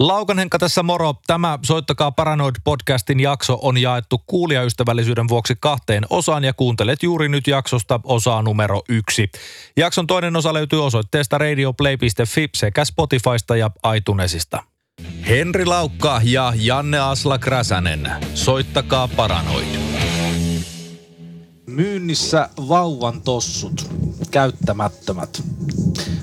Laukan Henkka tässä moro. Tämä Soittakaa Paranoid-podcastin jakso on jaettu kuulijaystävällisyyden vuoksi kahteen osaan ja kuuntelet juuri nyt jaksosta osaa numero yksi. Jakson toinen osa löytyy osoitteesta radioplay.fi sekä Spotifysta ja iTunesista. Henri Laukka ja Janne Asla Kräsänen. Soittakaa Paranoid. Myynnissä vauvan tossut, käyttämättömät.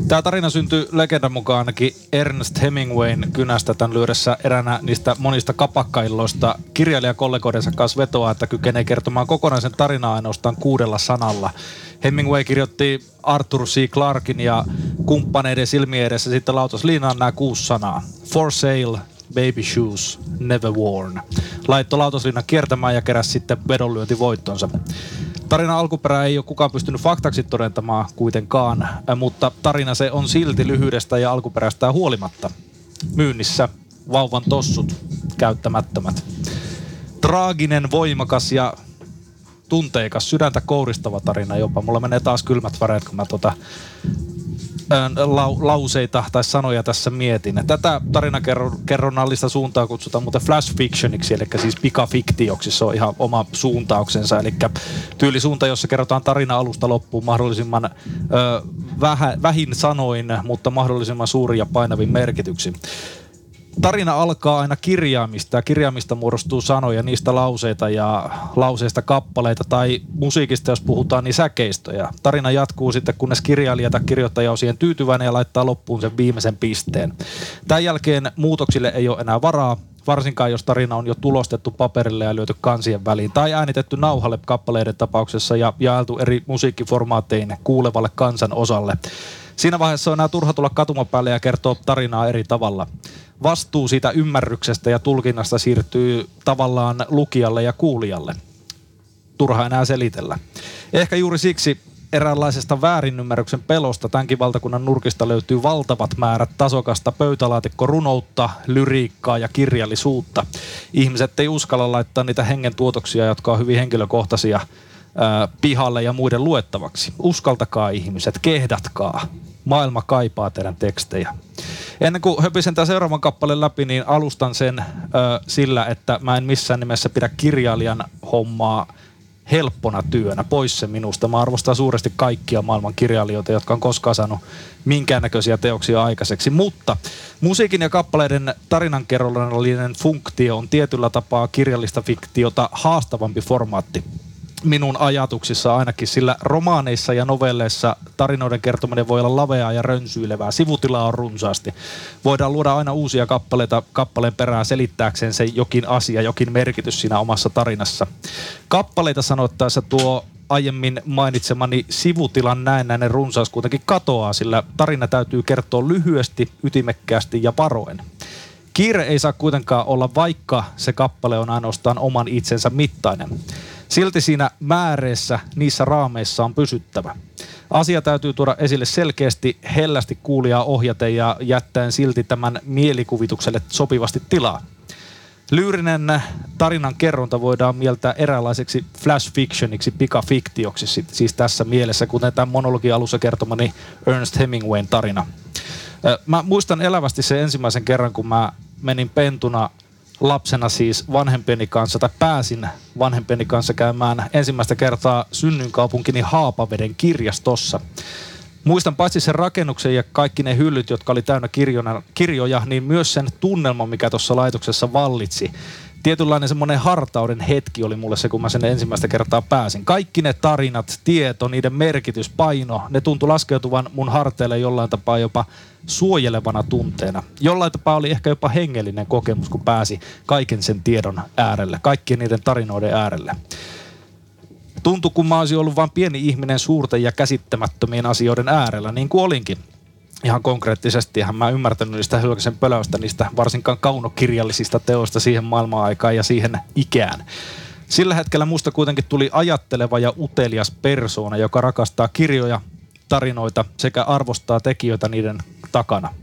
Tämä tarina syntyi legendan mukaan ainakin Ernest Hemingwayn kynästä tämän lyödessä eränä niistä monista kapakkailloista. Kirjailijakollegoidensa kanssa vetoa, että kykenee kertomaan kokonaisen tarinaa ainoastaan kuudella sanalla. Hemingway kirjoitti Arthur C. Clarkin ja kumppaneiden silmien edessä sitten lautas liinaan nämä kuusi sanaa. For sale, baby shoes, never worn. Laitto lautaslinnan kiertämään ja keräsi sitten vedonlyöntivoittonsa. Tarina alkuperä ei ole kukaan pystynyt faktaksi todentamaan kuitenkaan, mutta tarina se on silti lyhyydestä ja alkuperästä huolimatta. Myynnissä vauvan tossut, käyttämättömät. Traaginen, voimakas ja tunteikas, sydäntä kouristava tarina jopa. Mulla menee taas kylmät väreet, kun mä tota lau, lauseita tai sanoja tässä mietin. Tätä tarinakerronnallista suuntaa kutsutaan muuten flash fictioniksi, eli siis pikafiktioksi. Se on ihan oma suuntauksensa, eli tyylisuunta, jossa kerrotaan tarina alusta loppuun mahdollisimman ö, vähä, vähin sanoin, mutta mahdollisimman suuri ja painavin merkityksin tarina alkaa aina kirjaamista ja kirjaamista muodostuu sanoja, niistä lauseita ja lauseista kappaleita tai musiikista, jos puhutaan, niin säkeistöjä. Tarina jatkuu sitten, kunnes kirjailija tai kirjoittaja on siihen tyytyväinen ja laittaa loppuun sen viimeisen pisteen. Tämän jälkeen muutoksille ei ole enää varaa, varsinkaan jos tarina on jo tulostettu paperille ja lyöty kansien väliin tai äänitetty nauhalle kappaleiden tapauksessa ja jaeltu eri musiikkiformaatteihin kuulevalle kansan osalle. Siinä vaiheessa on enää turha tulla katumapäälle ja kertoa tarinaa eri tavalla vastuu siitä ymmärryksestä ja tulkinnasta siirtyy tavallaan lukijalle ja kuulijalle. Turha enää selitellä. Ehkä juuri siksi eräänlaisesta väärinymmärryksen pelosta tämänkin valtakunnan nurkista löytyy valtavat määrät tasokasta pöytälaatikkorunoutta, lyriikkaa ja kirjallisuutta. Ihmiset ei uskalla laittaa niitä hengen tuotoksia, jotka on hyvin henkilökohtaisia, pihalle ja muiden luettavaksi. Uskaltakaa ihmiset, kehdatkaa. Maailma kaipaa teidän tekstejä. Ennen kuin höpisen tämän seuraavan kappaleen läpi, niin alustan sen ö, sillä, että mä en missään nimessä pidä kirjailijan hommaa helppona työnä, pois se minusta. Mä arvostan suuresti kaikkia maailman kirjailijoita, jotka on koskaan saanut minkäännäköisiä teoksia aikaiseksi. Mutta musiikin ja kappaleiden tarinankerronnallinen funktio on tietyllä tapaa kirjallista fiktiota haastavampi formaatti minun ajatuksissa ainakin, sillä romaaneissa ja novelleissa tarinoiden kertominen voi olla laveaa ja rönsyilevää. Sivutilaa on runsaasti. Voidaan luoda aina uusia kappaleita kappaleen perään selittääkseen se jokin asia, jokin merkitys siinä omassa tarinassa. Kappaleita sanottaessa tuo aiemmin mainitsemani sivutilan näennäinen runsaus kuitenkin katoaa, sillä tarina täytyy kertoa lyhyesti, ytimekkäästi ja varoen. Kiire ei saa kuitenkaan olla, vaikka se kappale on ainoastaan oman itsensä mittainen. Silti siinä määreissä, niissä raameissa on pysyttävä. Asia täytyy tuoda esille selkeästi, hellästi kuulijaa ohjaten ja jättäen silti tämän mielikuvitukselle sopivasti tilaa. Lyyrinen tarinan kerronta voidaan mieltää eräänlaiseksi flash fictioniksi, pikafiktioksi, siis tässä mielessä, kuten tämän monologin alussa kertomani Ernest Hemingwayn tarina. Mä muistan elävästi se ensimmäisen kerran, kun mä menin pentuna lapsena siis vanhempieni kanssa, tai pääsin vanhempieni kanssa käymään ensimmäistä kertaa synnyinkaupunkini Haapaveden kirjastossa. Muistan paitsi sen rakennuksen ja kaikki ne hyllyt, jotka oli täynnä kirjoja, niin myös sen tunnelman, mikä tuossa laitoksessa vallitsi tietynlainen semmoinen hartauden hetki oli mulle se, kun mä sen ensimmäistä kertaa pääsin. Kaikki ne tarinat, tieto, niiden merkitys, paino, ne tuntui laskeutuvan mun harteille jollain tapaa jopa suojelevana tunteena. Jollain tapaa oli ehkä jopa hengellinen kokemus, kun pääsi kaiken sen tiedon äärelle, kaikkien niiden tarinoiden äärelle. Tuntui, kun mä olisin ollut vain pieni ihminen suurten ja käsittämättömien asioiden äärellä, niin kuin olinkin ihan konkreettisesti. Ihan mä ymmärtänyt niistä Hylkäsen pölöistä, niistä varsinkaan kaunokirjallisista teoista siihen maailman-aikaan ja siihen ikään. Sillä hetkellä musta kuitenkin tuli ajatteleva ja utelias persoona, joka rakastaa kirjoja, tarinoita sekä arvostaa tekijöitä niiden takana.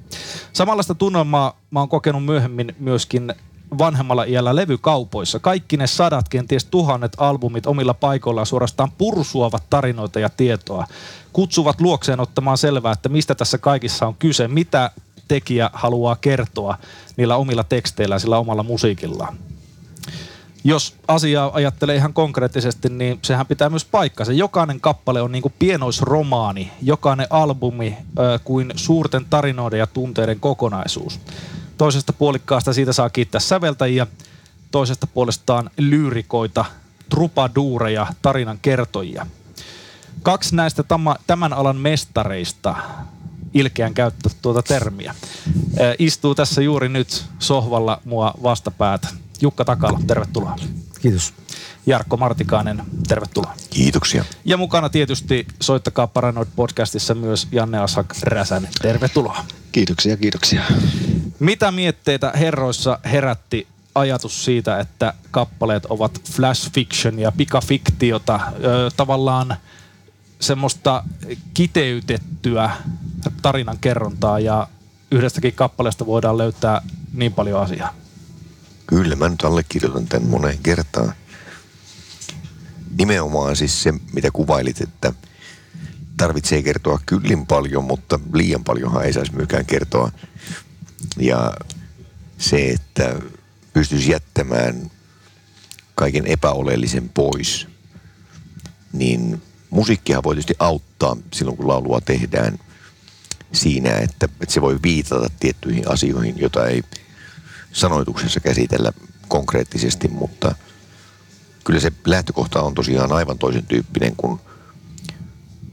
Samanlaista tunnelmaa mä oon kokenut myöhemmin myöskin vanhemmalla iällä levykaupoissa. Kaikki ne sadat, kenties tuhannet albumit omilla paikoillaan suorastaan pursuavat tarinoita ja tietoa. Kutsuvat luokseen ottamaan selvää, että mistä tässä kaikissa on kyse, mitä tekijä haluaa kertoa niillä omilla teksteillä, sillä omalla musiikillaan. Jos asiaa ajattelee ihan konkreettisesti, niin sehän pitää myös paikkansa. Jokainen kappale on niin kuin pienoisromaani, jokainen albumi ö, kuin suurten tarinoiden ja tunteiden kokonaisuus. Toisesta puolikkaasta siitä saa kiittää säveltäjiä, toisesta puolestaan lyyrikoita, trupaduureja, tarinan kertojia. Kaksi näistä tämän alan mestareista, ilkeän käyttää tuota termiä, istuu tässä juuri nyt sohvalla mua vastapäätä. Jukka Takala, tervetuloa. Kiitos. Jarkko Martikainen, tervetuloa. Kiitoksia. Ja mukana tietysti Soittakaa Paranoid podcastissa myös Janne Asak Räsänen. Tervetuloa. Kiitoksia, kiitoksia. Mitä mietteitä herroissa herätti ajatus siitä, että kappaleet ovat flash fiction ja pikafiktiota, ö, tavallaan semmoista kiteytettyä tarinan kerrontaa ja yhdestäkin kappaleesta voidaan löytää niin paljon asiaa. Kyllä, mä nyt allekirjoitan tämän moneen kertaan. Nimenomaan siis se, mitä kuvailit, että tarvitsee kertoa kyllin paljon, mutta liian paljonhan ei saisi myöskään kertoa. Ja se, että pystyisi jättämään kaiken epäoleellisen pois, niin musiikkihan voi tietysti auttaa silloin, kun laulua tehdään siinä, että, että se voi viitata tiettyihin asioihin, joita ei sanoituksessa käsitellä konkreettisesti, mutta kyllä se lähtökohta on tosiaan aivan toisen tyyppinen kuin,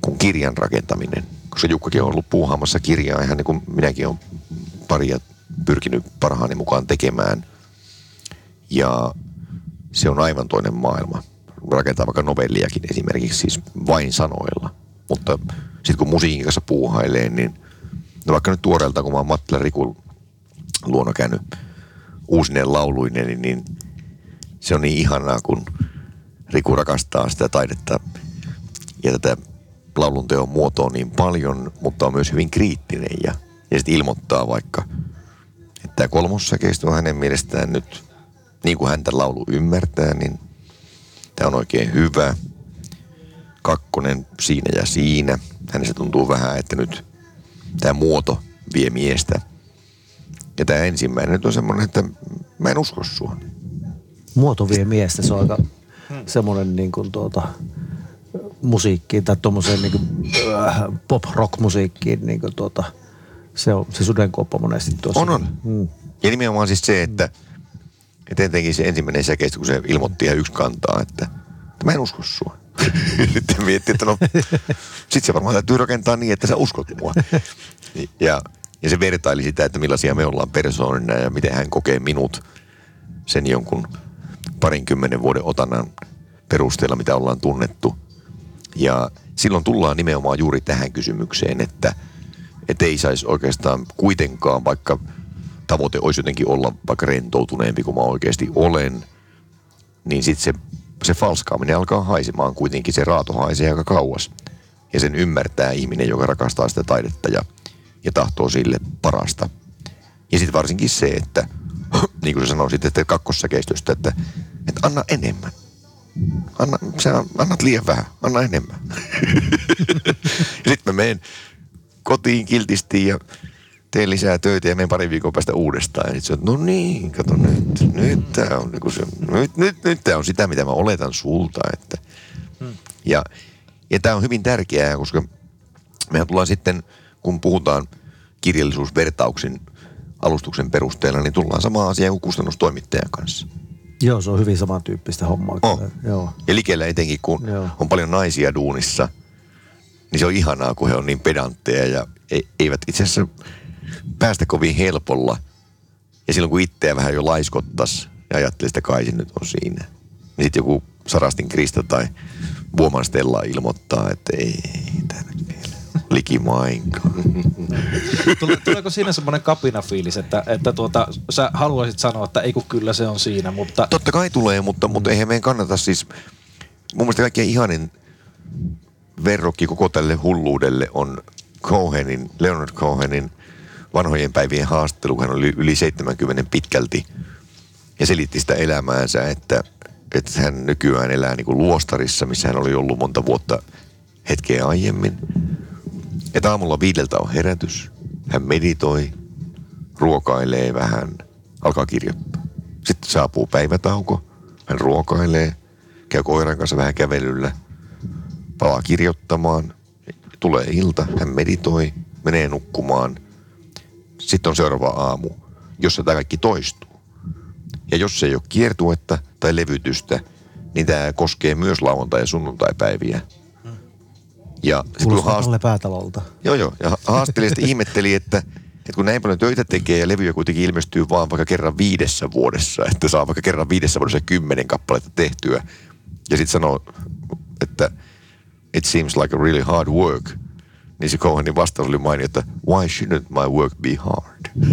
kuin kirjan rakentaminen. Koska Jukkakin on ollut puuhaamassa kirjaa ihan niin kuin minäkin olen paria pyrkinyt parhaani mukaan tekemään – ja se on aivan toinen maailma. Rakentaa vaikka novelliakin esimerkiksi siis vain sanoilla. Mutta sitten kun musiikin kanssa puuhailee, niin no vaikka nyt tuoreelta, kun mä oon Mattila Rikun luona käynyt uusineen lauluinen, niin, niin se on niin ihanaa, kun Riku rakastaa sitä taidetta ja tätä laulun teon muotoa niin paljon, mutta on myös hyvin kriittinen ja, ja sitten ilmoittaa vaikka, että tämä kolmossäkeistö on hänen mielestään nyt niin kuin häntä laulu ymmärtää, niin tämä on oikein hyvä. Kakkonen siinä ja siinä. Hänestä tuntuu vähän, että nyt tämä muoto vie miestä. Ja tämä ensimmäinen nyt on semmoinen, että mä en usko sua. Muoto vie miestä, se on aika semmoinen niin kuin tuota, musiikkiin tai tuommoiseen niin kuin, äh, pop-rock-musiikkiin niin kuin tuota, se on se sudenkoppa monesti tuossa. On, on. Mm. Ja nimenomaan siis se, että – ja tietenkin se ensimmäinen säkeistö, kun se ilmoitti ihan yksi kantaa, että, että mä en usko sua. Sitten mietti, että no, sit se varmaan täytyy rakentaa niin, että sä uskot mua. Ja, ja se vertaili sitä, että millaisia me ollaan persoonina ja miten hän kokee minut sen jonkun parinkymmenen vuoden otanan perusteella, mitä ollaan tunnettu. Ja silloin tullaan nimenomaan juuri tähän kysymykseen, että, että ei saisi oikeastaan kuitenkaan, vaikka – tavoite olisi jotenkin olla vaikka rentoutuneempi kuin mä oikeasti olen, niin sitten se, se falskaaminen alkaa haisemaan kuitenkin. Se raato haisee aika kauas. Ja sen ymmärtää ihminen, joka rakastaa sitä taidetta ja, ja tahtoo sille parasta. Ja sitten varsinkin se, että niin kuin sä sanoisit, että kakkossäkeistöstä, että, että anna enemmän. Anna, sä annat liian vähän, anna enemmän. ja sitten mä menen kotiin kiltisti ja teen lisää töitä ja menen pari viikon päästä uudestaan. Ja sitten no niin, kato nyt, nyt tämä on, niin se, nyt, nyt, nyt tää on sitä, mitä mä oletan sulta. Että. Hmm. Ja, ja tämä on hyvin tärkeää, koska mehän tullaan sitten, kun puhutaan kirjallisuusvertauksin alustuksen perusteella, niin tullaan samaan asiaan kuin kustannustoimittajan kanssa. Joo, se on hyvin samantyyppistä hommaa. Oh. Joo. Ja likellä etenkin, kun Joo. on paljon naisia duunissa, niin se on ihanaa, kun he on niin pedantteja ja eivät itse asiassa päästä kovin helpolla. Ja silloin kun itseä vähän jo laiskottas ja ajattelee, että kai se nyt on siinä. Niin sitten joku Sarastin Krista tai Vuoman Stella ilmoittaa, että ei, tämä nyt likimainkaan. Tuleeko siinä semmoinen kapinafiilis, että, että tuota, sä haluaisit sanoa, että ei kun kyllä se on siinä, mutta... Totta kai tulee, mutta, mutta eihän meidän kannata siis... Mun mielestä kaikkein ihanin verrokki koko tälle hulluudelle on Cohenin, Leonard Cohenin – vanhojen päivien haastattelu, hän oli yli 70 pitkälti ja selitti sitä elämäänsä, että, että hän nykyään elää niin kuin luostarissa, missä hän oli ollut monta vuotta hetkeä aiemmin. Että aamulla viideltä on herätys, hän meditoi, ruokailee vähän, alkaa kirjoittaa. Sitten saapuu päivätauko, hän ruokailee, käy koiran kanssa vähän kävelyllä, palaa kirjoittamaan, tulee ilta, hän meditoi, menee nukkumaan. Sitten on seuraava aamu, jossa tämä kaikki toistuu. Ja jos ei ole kiertuetta tai levytystä, niin tämä koskee myös lauantai- ja sunnuntaipäiviä. Ja Kuulostaa haast... Päätalolta. Joo, joo. Ja haastelija sitten ihmetteli, että, että kun näin paljon töitä tekee ja levyjä kuitenkin ilmestyy vaan vaikka kerran viidessä vuodessa, että saa vaikka kerran viidessä vuodessa kymmenen kappaletta tehtyä. Ja sitten sanoo, että it seems like a really hard work. Niin se Cohenin vastaus oli mainio, että why shouldn't my work be hard?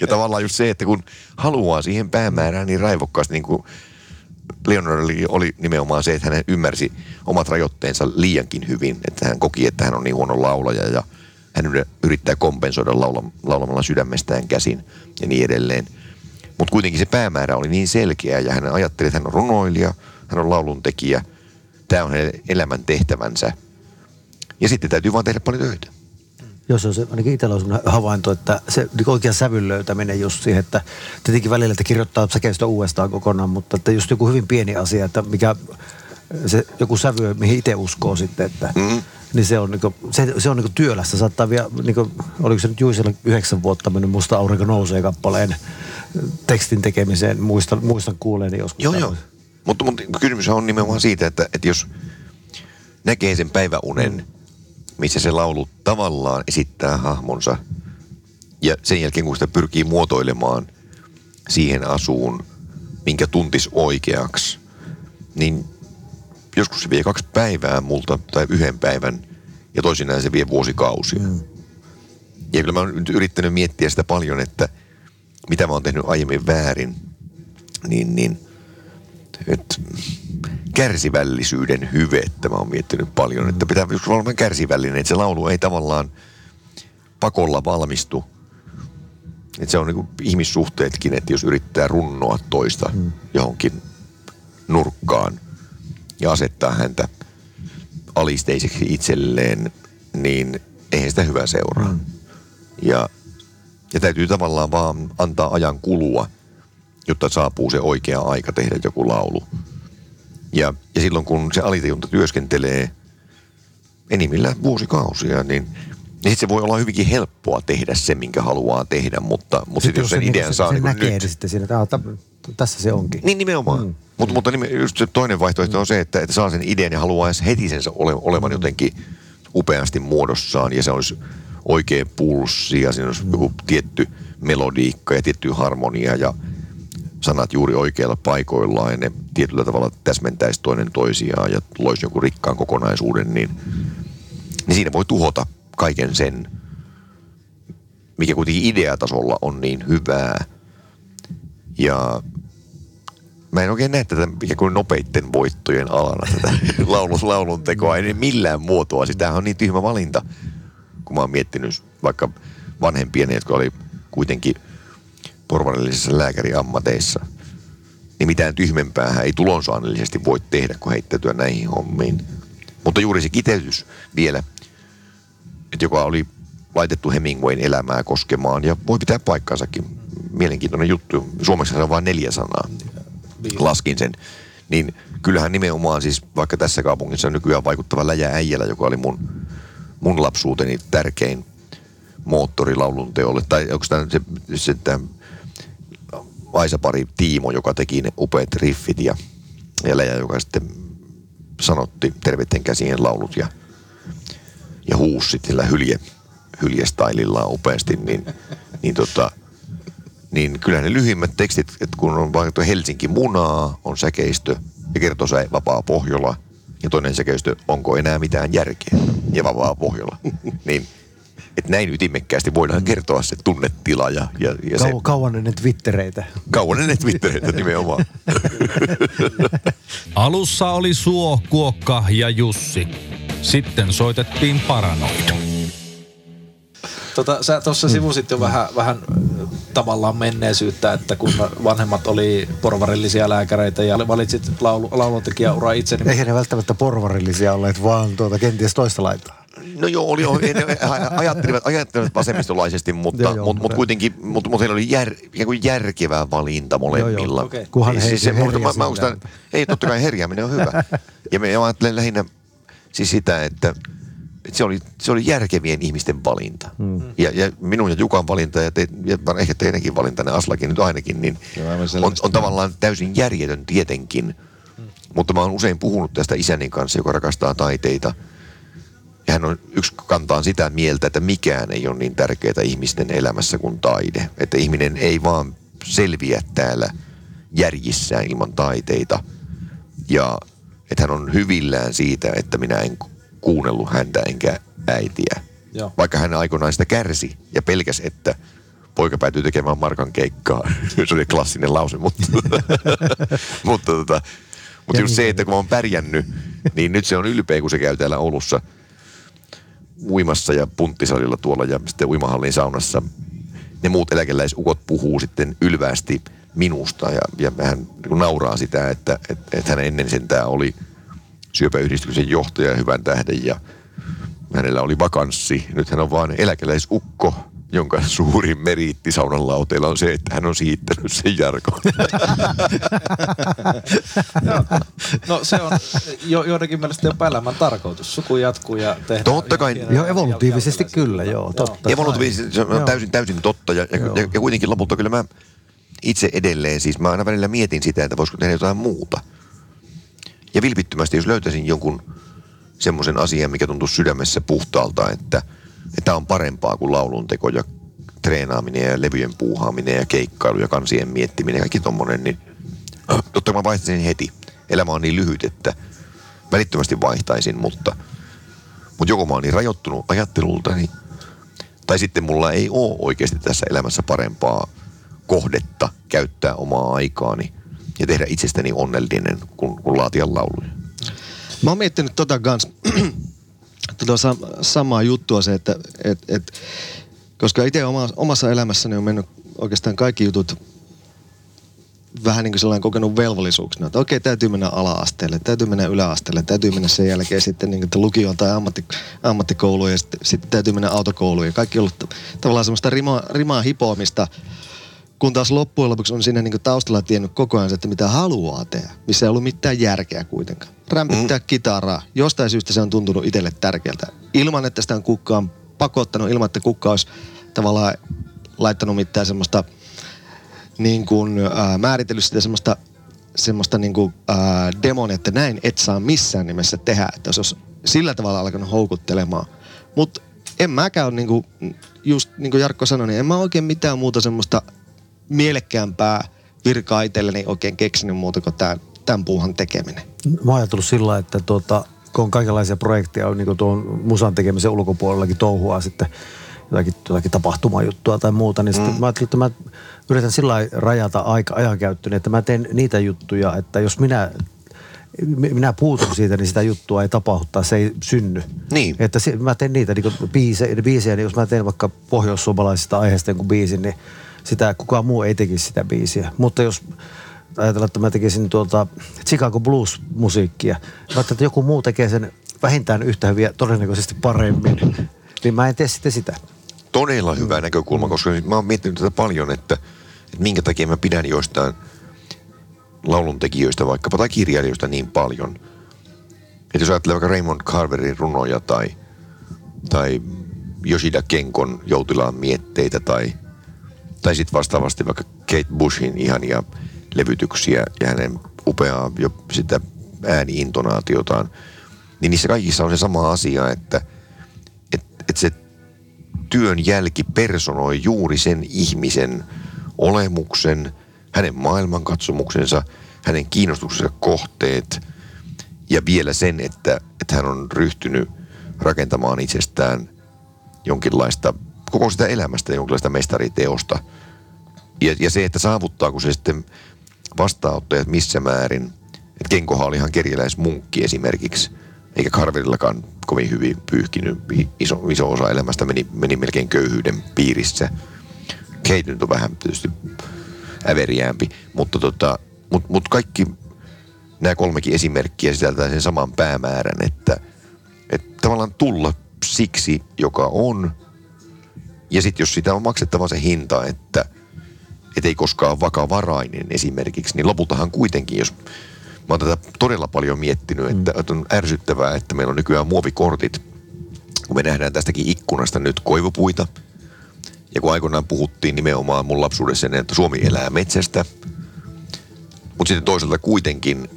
ja tavallaan just se, että kun haluaa siihen päämäärään niin raivokkaasti, niin kuin Leonard oli, oli nimenomaan se, että hän ymmärsi omat rajoitteensa liiankin hyvin. Että hän koki, että hän on niin huono laulaja ja hän yrittää kompensoida laula, laulamalla sydämestään käsin ja niin edelleen. Mutta kuitenkin se päämäärä oli niin selkeä ja hän ajatteli, että hän on runoilija, hän on lauluntekijä. Tämä on hänen elämän tehtävänsä. Ja sitten täytyy vaan tehdä paljon töitä. Jos on se, ainakin itsellä on sellainen havainto, että se niin oikean sävyn löytäminen just siihen, että tietenkin välillä että kirjoittaa säkeistö uudestaan kokonaan, mutta että just joku hyvin pieni asia, että mikä se joku sävy, mihin itse uskoo sitten, että mm. niin se on, niinku, se, se on niinku työlästä. Saattaa vielä, niinku, oliko se nyt Juisella yhdeksän vuotta mennyt Musta aurinko nousee kappaleen tekstin tekemiseen, muistan, muistan kuuleeni joskus. Joo, joo. Mutta, mutta kysymys on nimenomaan siitä, että, että jos näkee sen päiväunen, mm. Missä se laulu tavallaan esittää hahmonsa, ja sen jälkeen kun sitä pyrkii muotoilemaan siihen asuun, minkä tuntis oikeaksi, niin joskus se vie kaksi päivää multa tai yhden päivän, ja toisinaan se vie vuosikausia. Mm. Ja kyllä mä oon nyt yrittänyt miettiä sitä paljon, että mitä mä oon tehnyt aiemmin väärin, niin, niin että kärsivällisyyden hyvettä mä oon miettinyt paljon, että pitää joskus olla kärsivällinen, että se laulu ei tavallaan pakolla valmistu. Että se on niin ihmissuhteetkin, että jos yrittää runnoa toista mm. johonkin nurkkaan ja asettaa häntä alisteiseksi itselleen, niin eihän sitä hyvää seuraa. Mm. Ja, ja täytyy tavallaan vaan antaa ajan kulua, jotta saapuu se oikea aika tehdä joku laulu. Ja, ja silloin kun se alitajunta työskentelee enimmillään vuosikausia, niin, niin sit se voi olla hyvinkin helppoa tehdä se, minkä haluaa tehdä, mutta, mutta sit, jos sen se, idean se, saa se niin näkee, nyt. niin sitten siinä, että ah, tässä se onkin. Niin nimenomaan. Mm. Mutta, mutta nime, just se toinen vaihtoehto on se, että, että saa sen idean ja haluaa edes heti sen ole, olevan jotenkin upeasti muodossaan ja se olisi oikea pulssi ja siinä olisi joku tietty melodiikka ja tietty harmonia ja sanat juuri oikeilla paikoillaan ja ne tietyllä tavalla täsmentäisi toinen toisiaan ja loisi jonkun rikkaan kokonaisuuden, niin, niin siinä voi tuhota kaiken sen, mikä kuitenkin ideatasolla on niin hyvää. Ja mä en oikein näe tätä ikään kuin nopeitten voittojen alana tätä laulun, laulun tekoa, ei millään muotoa. Sitähän on niin tyhmä valinta, kun mä oon miettinyt vaikka vanhempien, jotka oli kuitenkin porvarillisissa lääkäriammateissa, niin mitään tyhmempää ei tulonsaannillisesti voi tehdä, kuin heittäytyä näihin hommiin. Mutta juuri se kiteytys vielä, että joka oli laitettu Hemingwayn elämää koskemaan, ja voi pitää paikkansakin. Mielenkiintoinen juttu. Suomessa se on vain neljä sanaa. Laskin sen. Niin kyllähän nimenomaan siis vaikka tässä kaupungissa nykyään vaikuttava Läjä Äijälä, joka oli mun, mun lapsuuteni tärkein moottori laulun teolle, tai onko tämä se, se tämä Aisapari Tiimo, joka teki ne upeat riffit ja, ja Läjä, joka sitten sanotti terveiden käsien laulut ja, ja huussit sillä hylje, hyljestailillaan upeasti, niin, niin, tota, niin kyllä ne lyhimmät tekstit, että kun on vaikka Helsinki munaa, on säkeistö ja kertoo se vapaa Pohjola ja toinen säkeistö, onko enää mitään järkeä ja vapaa Pohjola, niin että näin ytimekkäästi voidaan kertoa se tunnetila ja, ja, ja se Kau, kauan ennen Twittereitä. kauan ennen Twittereitä nimenomaan. Alussa oli Suo, Kuokka ja Jussi. Sitten soitettiin Paranoid. Tota, sä tuossa sivusit jo vähän, vähän äh, tavallaan menneisyyttä, että kun vanhemmat oli porvarillisia lääkäreitä ja valitsit laulu, lauluntekijäuraa itse, niin Eihän ne välttämättä porvarillisia olleet, vaan tuota, kenties toista laitaa. No joo, oli, oli ne ajattelivat, ajattelivat vasemmistolaisesti, mutta, Joo, joo, mutta, mutta kuitenkin mutta, mutta heillä oli jär, ikään kuin järkevä valinta molemmilla. Joo, joo, okei. Kunhan Siis he- se, he mutta mä, ei totta kai herjääminen on hyvä. Ja me ajattelen lähinnä siis sitä, että, että se, oli, se oli järkevien ihmisten valinta. Hmm. Ja, ja minun ja Jukan valinta ja, te, ja ehkä teidänkin valinta, ne Aslakin nyt ainakin, niin Joo, on, on tavallaan täysin järjetön tietenkin. Mutta mä oon usein puhunut tästä isäni kanssa, joka rakastaa taiteita. Ja hän on yksi kantaa sitä mieltä, että mikään ei ole niin tärkeää ihmisten elämässä kuin taide. Että ihminen ei vaan selviä täällä järjissään ilman taiteita. Ja että hän on hyvillään siitä, että minä en ku- kuunnellut häntä enkä äitiä. Joo. Vaikka hän aikoinaan sitä kärsi ja pelkäs, että poika päätyy tekemään markan keikkaa. se oli klassinen lause, mutta, mutta, tota, mutta just se, että kun mä oon pärjännyt, niin nyt se on ylpeä, kun se käy täällä Oulussa uimassa ja punttisalilla tuolla ja sitten uimahallin saunassa. Ne muut eläkeläisukot puhuu sitten ylväästi minusta ja, ja hän niin nauraa sitä, että, että, että hän ennen sentään oli syöpäyhdistyksen johtaja ja hyvän tähden ja hänellä oli vakanssi. Nyt hän on vaan eläkeläisukko, jonka suurin meriitti saunan lauteella on se, että hän on siittänyt sen Jarkon. No se on jo, joidenkin mielestä jopa elämän tarkoitus. Suku jatkuu ja tehdään. Totta kai. ihan- Joo, evolutiivisesti jälkeläisiä. kyllä, joo, totta. Evolutiivisesti se on Joo. täysin, täysin totta ja, ja, ja, ja kuitenkin lopulta kyllä mä itse edelleen, siis mä aina välillä mietin sitä, että voisiko tehdä jotain muuta. Ja vilpittömästi, jos löytäisin jonkun semmoisen asian, mikä tuntuu sydämessä puhtaalta, että tämä on parempaa kuin laulunteko ja treenaaminen ja levyjen puuhaaminen ja keikkailu ja kansien miettiminen ja kaikki tommonen, niin totta kai mä vaihtaisin heti. Elämä on niin lyhyt, että välittömästi vaihtaisin, mutta, mutta joko mä oon niin rajoittunut ajattelultani, tai sitten mulla ei ole oikeasti tässä elämässä parempaa kohdetta käyttää omaa aikaani ja tehdä itsestäni onnellinen kuin, kuin laatia lauluja. Mä oon miettinyt tota kans, tota sam- samaa juttua se, että et, et, koska itse oma, omassa elämässäni on mennyt oikeastaan kaikki jutut vähän niin kuin sellainen kokenut velvollisuuksena, että okei, täytyy mennä ala-asteelle, täytyy mennä yläasteelle, täytyy mennä sen jälkeen sitten niin kuin lukioon tai ammatti, ammattikouluun ja sitten, sitten täytyy mennä autokouluun ja kaikki on ollut tavallaan semmoista rima, rimaa hipoamista, kun taas loppujen lopuksi on siinä niin taustalla tiennyt koko ajan, että mitä haluaa tehdä, missä ei ollut mitään järkeä kuitenkaan. Rämpyttää mm. kitaraa, jostain syystä se on tuntunut itselle tärkeältä. Ilman, että sitä on kukaan pakottanut, ilman, että kukaan olisi tavallaan laittanut mitään semmoista niin kuin, äh, määritellyt sitä semmoista, semmoista niin kuin, äh, demonia, että näin et saa missään nimessä tehdä, että se olisi sillä tavalla alkanut houkuttelemaan. Mutta en mäkään ole, niin kuin, just niin kuin Jarkko sanoi, niin en mä oikein mitään muuta semmoista mielekkäämpää virkaa itselleni oikein keksinyt muuta kuin tämän, tämän puuhan tekeminen. Mä oon ajatellut sillä että tuota, kun on kaikenlaisia projekteja, on niin tuon musan tekemisen ulkopuolellakin touhua sitten jotakin, jotakin tapahtumajuttua tai muuta, niin mm. sitten mä ajattelin, että mä yritän sillä rajata aika, ajankäyttöni, että mä teen niitä juttuja, että jos minä minä puutun siitä, niin sitä juttua ei tapahdu se ei synny. Niin. Että se, mä teen niitä niin biisejä, biisejä, niin jos mä teen vaikka pohjoissuomalaisista aiheista jonkun biisin, niin sitä kukaan muu ei tekisi sitä biisiä. Mutta jos ajatellaan, että mä tekisin tuolta Chicago Blues-musiikkia, mä ajattelin, että joku muu tekee sen vähintään yhtä hyviä, todennäköisesti paremmin, niin mä en tee sitten sitä. Todella hyvä näkökulma, koska mä oon miettinyt tätä paljon, että, että minkä takia mä pidän joistain lauluntekijöistä vaikkapa tai kirjailijoista niin paljon. Että jos ajattelee vaikka Raymond Carverin runoja tai, tai Yoshida Kenkon joutilaan mietteitä tai, tai sitten vastaavasti vaikka Kate Bushin ihania levytyksiä ja hänen upeaa jo sitä ääniintonaatiotaan, niin niissä kaikissa on se sama asia, että et, et se työn jälki personoi juuri sen ihmisen olemuksen, hänen maailmankatsomuksensa, hänen kiinnostuksensa kohteet ja vielä sen, että, että hän on ryhtynyt rakentamaan itsestään jonkinlaista, koko sitä elämästä jonkinlaista mestariteosta. Ja, ja se, että saavuttaako se sitten vastaanottajat missä määrin, että Kenkohan oli ihan kerjäläismunkki esimerkiksi, eikä Carverillakaan kovin hyvin pyyhkinyt. Iso, iso osa elämästä meni, meni melkein köyhyyden piirissä. Nyt on vähän tietysti äveriäämpi, mutta tota, mut, mut kaikki nämä kolmekin esimerkkiä sisältää sen saman päämäärän, että, että tavallaan tulla siksi, joka on. Ja sitten jos sitä on maksettava se hinta, että et ei koskaan ole vakavarainen esimerkiksi, niin lopultahan kuitenkin, jos mä oon tätä todella paljon miettinyt, että, että on ärsyttävää, että meillä on nykyään muovikortit, kun me nähdään tästäkin ikkunasta nyt koivupuita. Ja kun aikoinaan puhuttiin nimenomaan mun lapsuudessa, että Suomi elää metsästä, mutta sitten toisaalta kuitenkin,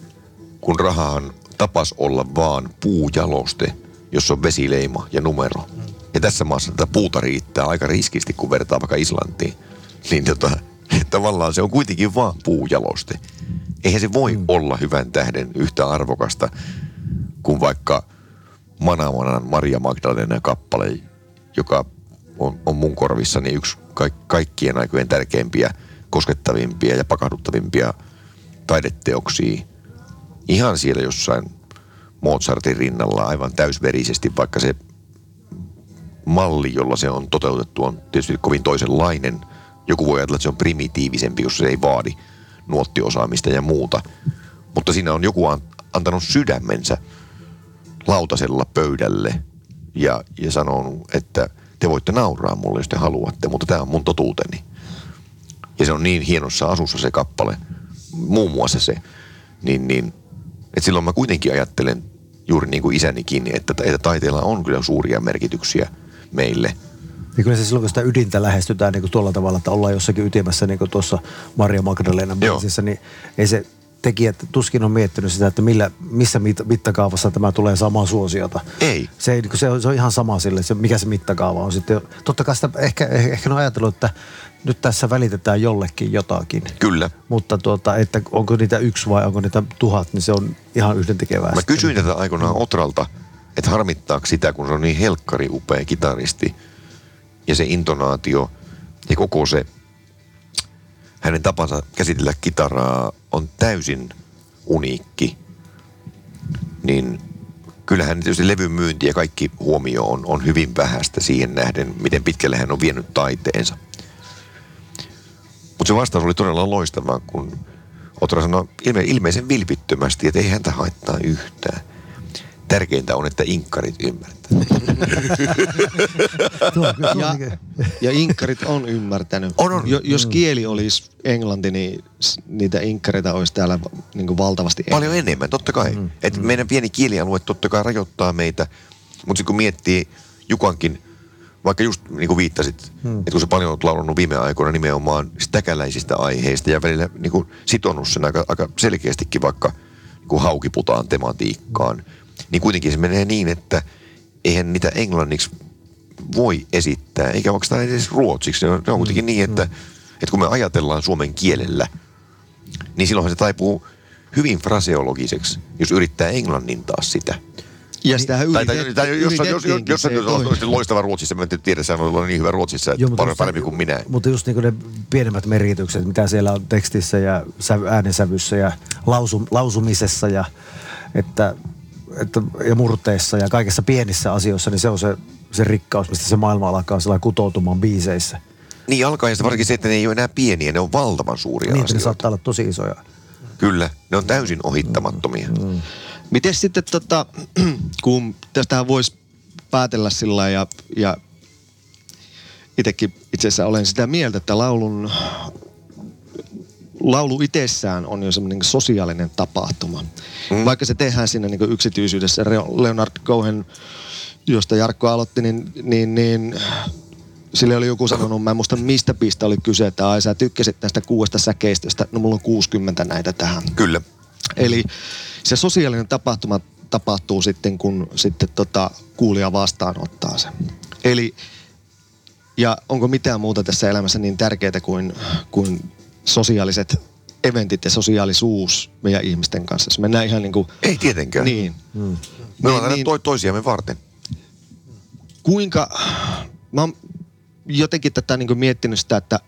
kun rahahan tapas olla vaan puujaloste, jossa on vesileima ja numero. Ja tässä maassa tätä puuta riittää aika riskisti, kun vertaa vaikka Islantiin. Niin tota, tavallaan se on kuitenkin vaan puujaloste. Eihän se voi mm. olla hyvän tähden yhtä arvokasta kuin vaikka Manamanan Maria Magdalena kappale, joka on, on mun korvissani yksi ka- kaikkien aikojen tärkeimpiä, koskettavimpia ja pakahduttavimpia taideteoksia. Ihan siellä jossain Mozartin rinnalla aivan täysverisesti, vaikka se malli, jolla se on toteutettu, on tietysti kovin toisenlainen. Joku voi ajatella, että se on primitiivisempi, jos se ei vaadi nuottiosaamista ja muuta. Mutta siinä on joku an- antanut sydämensä lautasella pöydälle ja, ja sanonut, että te voitte nauraa mulle, jos te haluatte, mutta tämä on mun totuuteni. Ja se on niin hienossa asussa se kappale, muun muassa se, niin, niin että silloin mä kuitenkin ajattelen juuri niin kuin isänikin, että, että taiteella on kyllä suuria merkityksiä meille. Ja kyllä se silloin, kun sitä ydintä lähestytään niin kuin tuolla tavalla, että ollaan jossakin ytimessä, niin kuin tuossa Maria Magdalena niin ei se tekijät tuskin on miettinyt sitä, että millä, missä mit, mittakaavassa tämä tulee samaa suosiota. Ei. Se, ei, niin se, on, se on ihan sama sille, se, mikä se mittakaava on sitten. Totta kai sitä ehkä, ehkä on ajatellut, että nyt tässä välitetään jollekin jotakin. Kyllä. Mutta tuota, että onko niitä yksi vai onko niitä tuhat, niin se on ihan yhdentekevää. Mä kysyin tätä aikoinaan Otralta, että harmittaako sitä, kun se on niin helkkari upea kitaristi. Ja se intonaatio ja koko se hänen tapansa käsitellä kitaraa on täysin uniikki. Niin kyllähän tietysti levyn myynti ja kaikki huomio on, on hyvin vähäistä siihen nähden, miten pitkälle hän on vienyt taiteensa. Mutta se vastaus oli todella loistava, kun Otra sanoi ilme, ilmeisen vilpittömästi, että ei häntä haittaa yhtään. Tärkeintä on, että inkkarit ymmärtävät. Ja, ja inkkarit on ymmärtänyt. On, on. Jo, jos kieli olisi englanti, niin niitä inkkareita olisi täällä niin kuin valtavasti Paljon enemmän, totta kai. Mm. Et mm. Meidän pieni kielialue totta kai rajoittaa meitä, mutta sitten kun miettii Jukankin, vaikka just niin kuin viittasit, mm. että kun se paljon on laulunut viime aikoina nimenomaan täkäläisistä aiheista ja välillä niin kuin sitonut sen aika, aika selkeästikin vaikka niin kuin haukiputaan tematiikkaan, niin kuitenkin se menee niin, että eihän niitä englanniksi voi esittää, eikä oikeastaan edes ruotsiksi. Se on, se on kuitenkin niin, että, että kun me ajatellaan suomen kielellä, niin silloinhan se taipuu hyvin fraseologiseksi, jos yrittää englannin taas sitä. Ja sitähän Tai, tai, yritet- tai jos, jos, jos, jos, jos, on loistava ruotsissa, mä en tiedä, sä on niin hyvä ruotsissa, että Joo, parempi kuin minä. Mutta just niin ne pienemmät merkitykset, mitä siellä on tekstissä ja sävy, äänensävyssä ja lausum, lausumisessa ja, että, että, ja murteissa ja kaikissa pienissä asioissa, niin se on se, se rikkaus, mistä se maailma alkaa sillä kutoutumaan biiseissä. Niin alkaa ja sitten varsinkin se, että ne ei ole enää pieniä, ne on valtavan suuria Niin, että ne asioita. saattaa olla tosi isoja. Kyllä, ne on täysin ohittamattomia. Mm. Miten sitten, tota, kun tästähän voisi päätellä sillä ja, ja itsekin itse asiassa olen sitä mieltä, että laulun, laulu itsessään on jo semmoinen sosiaalinen tapahtuma. Mm. Vaikka se tehdään siinä niin yksityisyydessä, Leonard Cohen, josta Jarkko aloitti, niin, niin, niin sille oli joku sanonut, mä en muista mistä pistä oli kyse, että ai sä tykkäsit tästä kuudesta säkeistöstä, no mulla on 60 näitä tähän. Kyllä. Eli se sosiaalinen tapahtuma tapahtuu sitten, kun sitten tota, kuulija vastaanottaa sen. Eli, ja onko mitään muuta tässä elämässä niin tärkeää kuin, kuin sosiaaliset eventit ja sosiaalisuus meidän ihmisten kanssa. Jos mennään ihan niin kuin, Ei tietenkään. niin. Me ollaan Niin, niin, toi, toisiamme varten. Kuinka, mä oon jotenkin tätä niin miettinyt sitä, että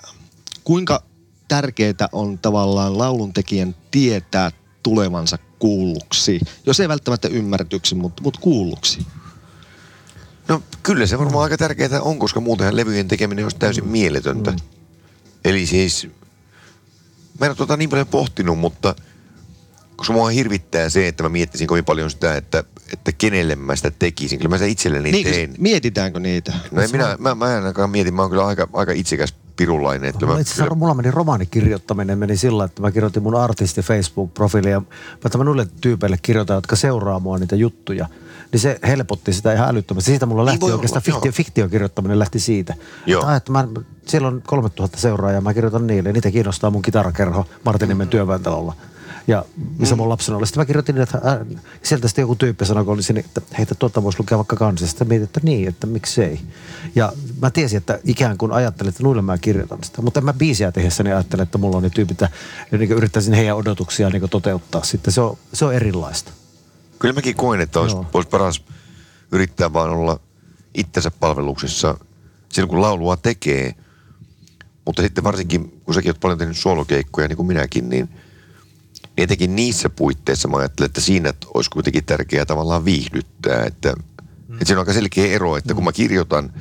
kuinka tärkeää on tavallaan lauluntekijän tietää tulevansa kuulluksi. Jos ei välttämättä ymmärretyksi, mutta, mutta kuulluksi. No kyllä se varmaan aika tärkeää on, koska muutenhan levyjen tekeminen olisi täysin mieletöntä. Eli siis, mä en ole tota niin paljon pohtinut, mutta koska mua hirvittää se, että mä miettisin kovin paljon sitä, että, että kenelle mä sitä tekisin. Kyllä mä sitä itselleni Niin, teen. mietitäänkö niitä? No en minä, mä, mä en ainakaan mietin, mä oon kyllä aika, aika itsekäs pirulainen. Että Mulla mä, itse asiassa mulla meni romaanikirjoittaminen meni sillä, että mä kirjoitin mun artisti Facebook-profiiliin ja mä mä noille tyypeille kirjoitan, jotka seuraa mua niitä juttuja. Niin se helpotti sitä ihan älyttömästi. Siitä mulla lähti voi oikeastaan olla, fiktio, joo. fiktiokirjoittaminen lähti siitä. Joo. Että, että mä, siellä on 3000 seuraajaa, mä kirjoitan niille. Niitä kiinnostaa mun kitarakerho Martinimen työväentalolla. Ja missä mun lapsena oli. Sitten mä kirjoitin, että äh, sieltä sitten joku tyyppi sanoi, kun oli sinne, että heitä tuota voisi lukea vaikka kansista. Sitten mietin, että niin, että miksei. Ja mä tiesin, että ikään kuin ajattelin, että nuille mä kirjoitan sitä. Mutta en mä biisiä tehdessäni ajattele, että mulla on ne tyypit, ja niin yrittäisin heidän odotuksia niin toteuttaa sitten. Se on, se on erilaista. Kyllä mäkin koen, että olisi, Joo. olisi paras yrittää vaan olla itsensä palveluksessa silloin, kun laulua tekee. Mutta sitten varsinkin, kun säkin oot paljon tehnyt solokeikkoja, niin kuin minäkin, niin niin etenkin niissä puitteissa mä ajattelen, että siinä olisi kuitenkin tärkeää tavallaan viihdyttää. Että, mm. että siinä on aika selkeä ero, että kun mä kirjoitan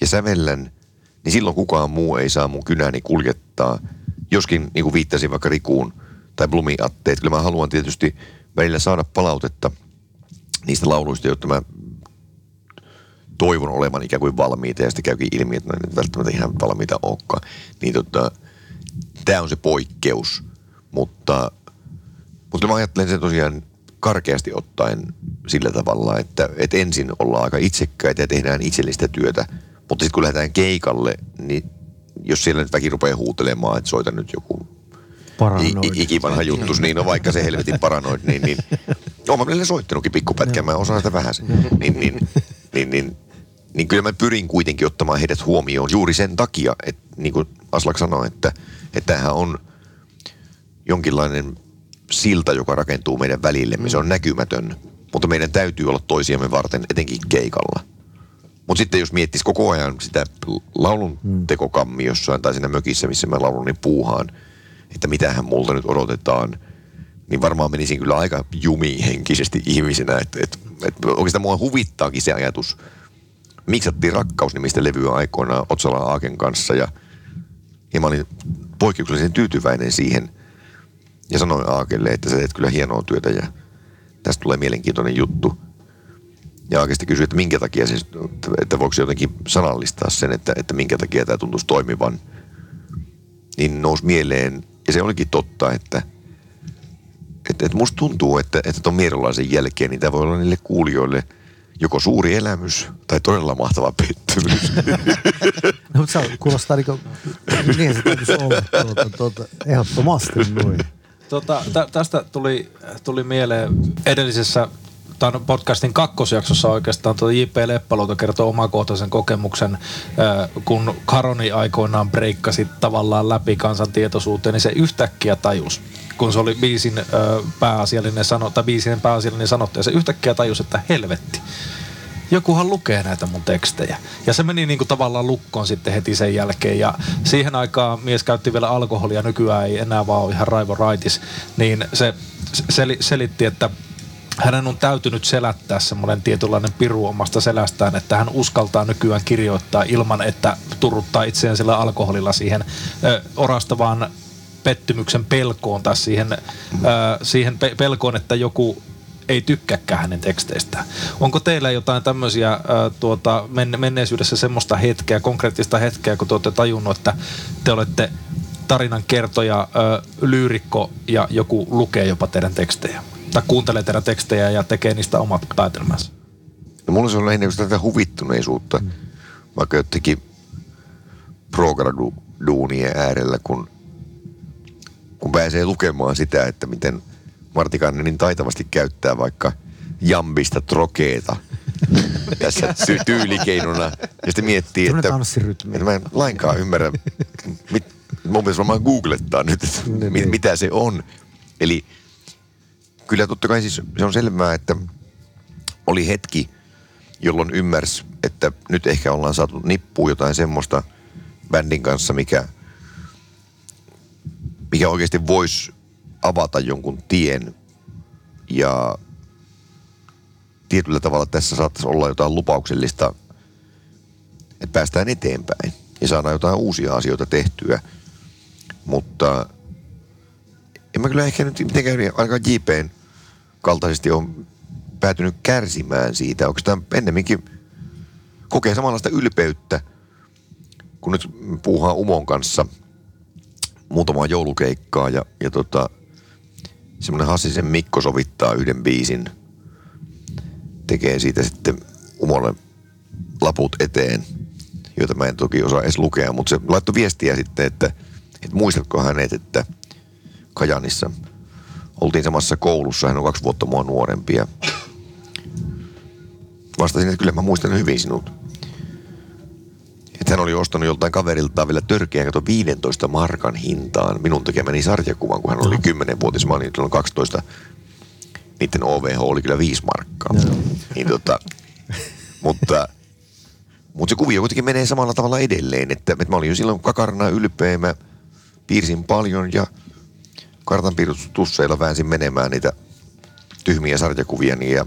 ja sävellän, niin silloin kukaan muu ei saa mun kynäni kuljettaa. Joskin, niin kuin viittasin vaikka Rikuun tai Blumi Atte, että kyllä mä haluan tietysti välillä saada palautetta niistä lauluista, joita mä toivon olevan ikään kuin valmiita ja sitten käykin ilmi, että ne välttämättä ihan valmiita olekaan. Niin tota, tämä on se poikkeus, mutta, mutta mä ajattelen sen tosiaan karkeasti ottaen sillä tavalla, että, että ensin ollaan aika itsekkäitä ja tehdään itsellistä työtä, mutta sitten kun lähdetään keikalle, niin jos siellä nyt väki rupeaa huutelemaan, että soita nyt joku Paranoid. I, ikivanha juttus, niin on vaikka se helvetin paranoid, niin, niin oon mä välillä soittanutkin pikkupätkän, mä osaan sitä vähän. Niin, niin, niin, niin, niin kyllä mä pyrin kuitenkin ottamaan heidät huomioon juuri sen takia, että niin kuin Aslak sanoi, että, että tämähän on jonkinlainen silta, joka rakentuu meidän välillemme. Se on näkymätön, mutta meidän täytyy olla toisiamme varten, etenkin keikalla. Mutta sitten jos miettisi koko ajan sitä laulun tekokammi jossain tai siinä mökissä, missä mä laulun, niin puuhaan, että mitähän multa nyt odotetaan, niin varmaan menisin kyllä aika jumiin henkisesti ihmisenä. Että et, et oikeastaan mua huvittaakin se ajatus. Miksattiin rakkausnimistä levyä aikoinaan Otsala Aaken kanssa ja, ja mä olin poikkeuksellisen tyytyväinen siihen ja sanoin Aakelle, että sä teet kyllä hienoa työtä ja tästä tulee mielenkiintoinen juttu. Ja oikeasti kysyi, että minkä takia se, että voiko jotenkin sanallistaa sen, että, että minkä takia tämä tuntuisi toimivan. Niin nousi mieleen, ja se olikin totta, että, että, että musta tuntuu, että, että tuon Mierolaisen jälkeen niin tämä voi olla niille kuulijoille joko suuri elämys tai todella mahtava pettymys. No, mutta se kuulostaa niin kuin, niin se täytyisi olla. Tuota, tuota, ehdottomasti noin. Tota, tä, tästä tuli, tuli mieleen edellisessä tämän podcastin kakkosjaksossa oikeastaan tuo J.P. Leppäluoto kertoo omakohtaisen kokemuksen, kun Karoni aikoinaan breikkasi tavallaan läpi kansan tietoisuuteen, niin se yhtäkkiä tajus, kun se oli biisin pääasiallinen sano, tai biisin pääasiallinen sanottaja, se yhtäkkiä tajus, että helvetti, jokuhan lukee näitä mun tekstejä. Ja se meni niinku tavallaan lukkoon sitten heti sen jälkeen. Ja siihen aikaan mies käytti vielä alkoholia, nykyään ei enää vaan ole ihan raivo raitis. Niin se sel- selitti, että hänen on täytynyt selättää semmoinen tietynlainen piru omasta selästään, että hän uskaltaa nykyään kirjoittaa ilman, että turruttaa itseään sillä alkoholilla siihen ö, orastavaan pettymyksen pelkoon tai siihen, ö, siihen pe- pelkoon, että joku ei tykkääkään hänen teksteistään. Onko teillä jotain tämmöisiä äh, tuota, men- menneisyydessä semmoista hetkeä, konkreettista hetkeä, kun te olette tajunnut, että te olette tarinan kertoja, lyyrikko ja joku lukee jopa teidän tekstejä? Tai kuuntelee teidän tekstejä ja tekee niistä omat päätelmänsä? No mulla se on lähinnä tätä huvittuneisuutta, mm. vaikka jotenkin progradu-duunien äärellä, kun, kun pääsee lukemaan sitä, että miten Martti Kanne niin taitavasti käyttää vaikka jambista trokeeta tässä ty- tyylikeinona. Ja sitten miettii, että, että mä en lainkaan ymmärrä, mit, mun pitäisi varmaan googlettaa nyt, että Niin, mit, niin. mitä se on. Eli kyllä totta kai siis se on selvää, että oli hetki, jolloin ymmärsi, että nyt ehkä ollaan saatu nippuun jotain semmoista bändin kanssa, mikä, mikä oikeasti voisi avata jonkun tien. Ja tietyllä tavalla tässä saattaisi olla jotain lupauksellista, että päästään eteenpäin ja saadaan jotain uusia asioita tehtyä, mutta en mä kyllä ehkä nyt mitenkään ainakaan JPn kaltaisesti on päätynyt kärsimään siitä. Onko tämä ennemminkin kokee samanlaista ylpeyttä, kun nyt puuhaa Umon kanssa muutamaa joulukeikkaa ja, ja tota, semmoinen Hassisen Mikko sovittaa yhden biisin, tekee siitä sitten Umolle laput eteen, joita mä en toki osaa edes lukea, mutta se laittoi viestiä sitten, että, että muistatko hänet, että Kajanissa oltiin samassa koulussa, hän on kaksi vuotta mua nuorempi ja vastasin, että kyllä mä muistan hyvin sinut. Että hän oli ostanut joltain kaveriltaan vielä törkeän kato 15 markan hintaan minun tekemäni sarjakuvan, kun hän oli 10-vuotias, mä olin silloin 12. Niiden OVH oli kyllä 5 markkaa. Niin tota, mutta, mutta se kuvio kuitenkin menee samalla tavalla edelleen, että, että mä olin jo silloin kakarana ylpeä, mä piirsin paljon ja kartanpiirustusseilla väänsin menemään niitä tyhmiä sarjakuvia niin ja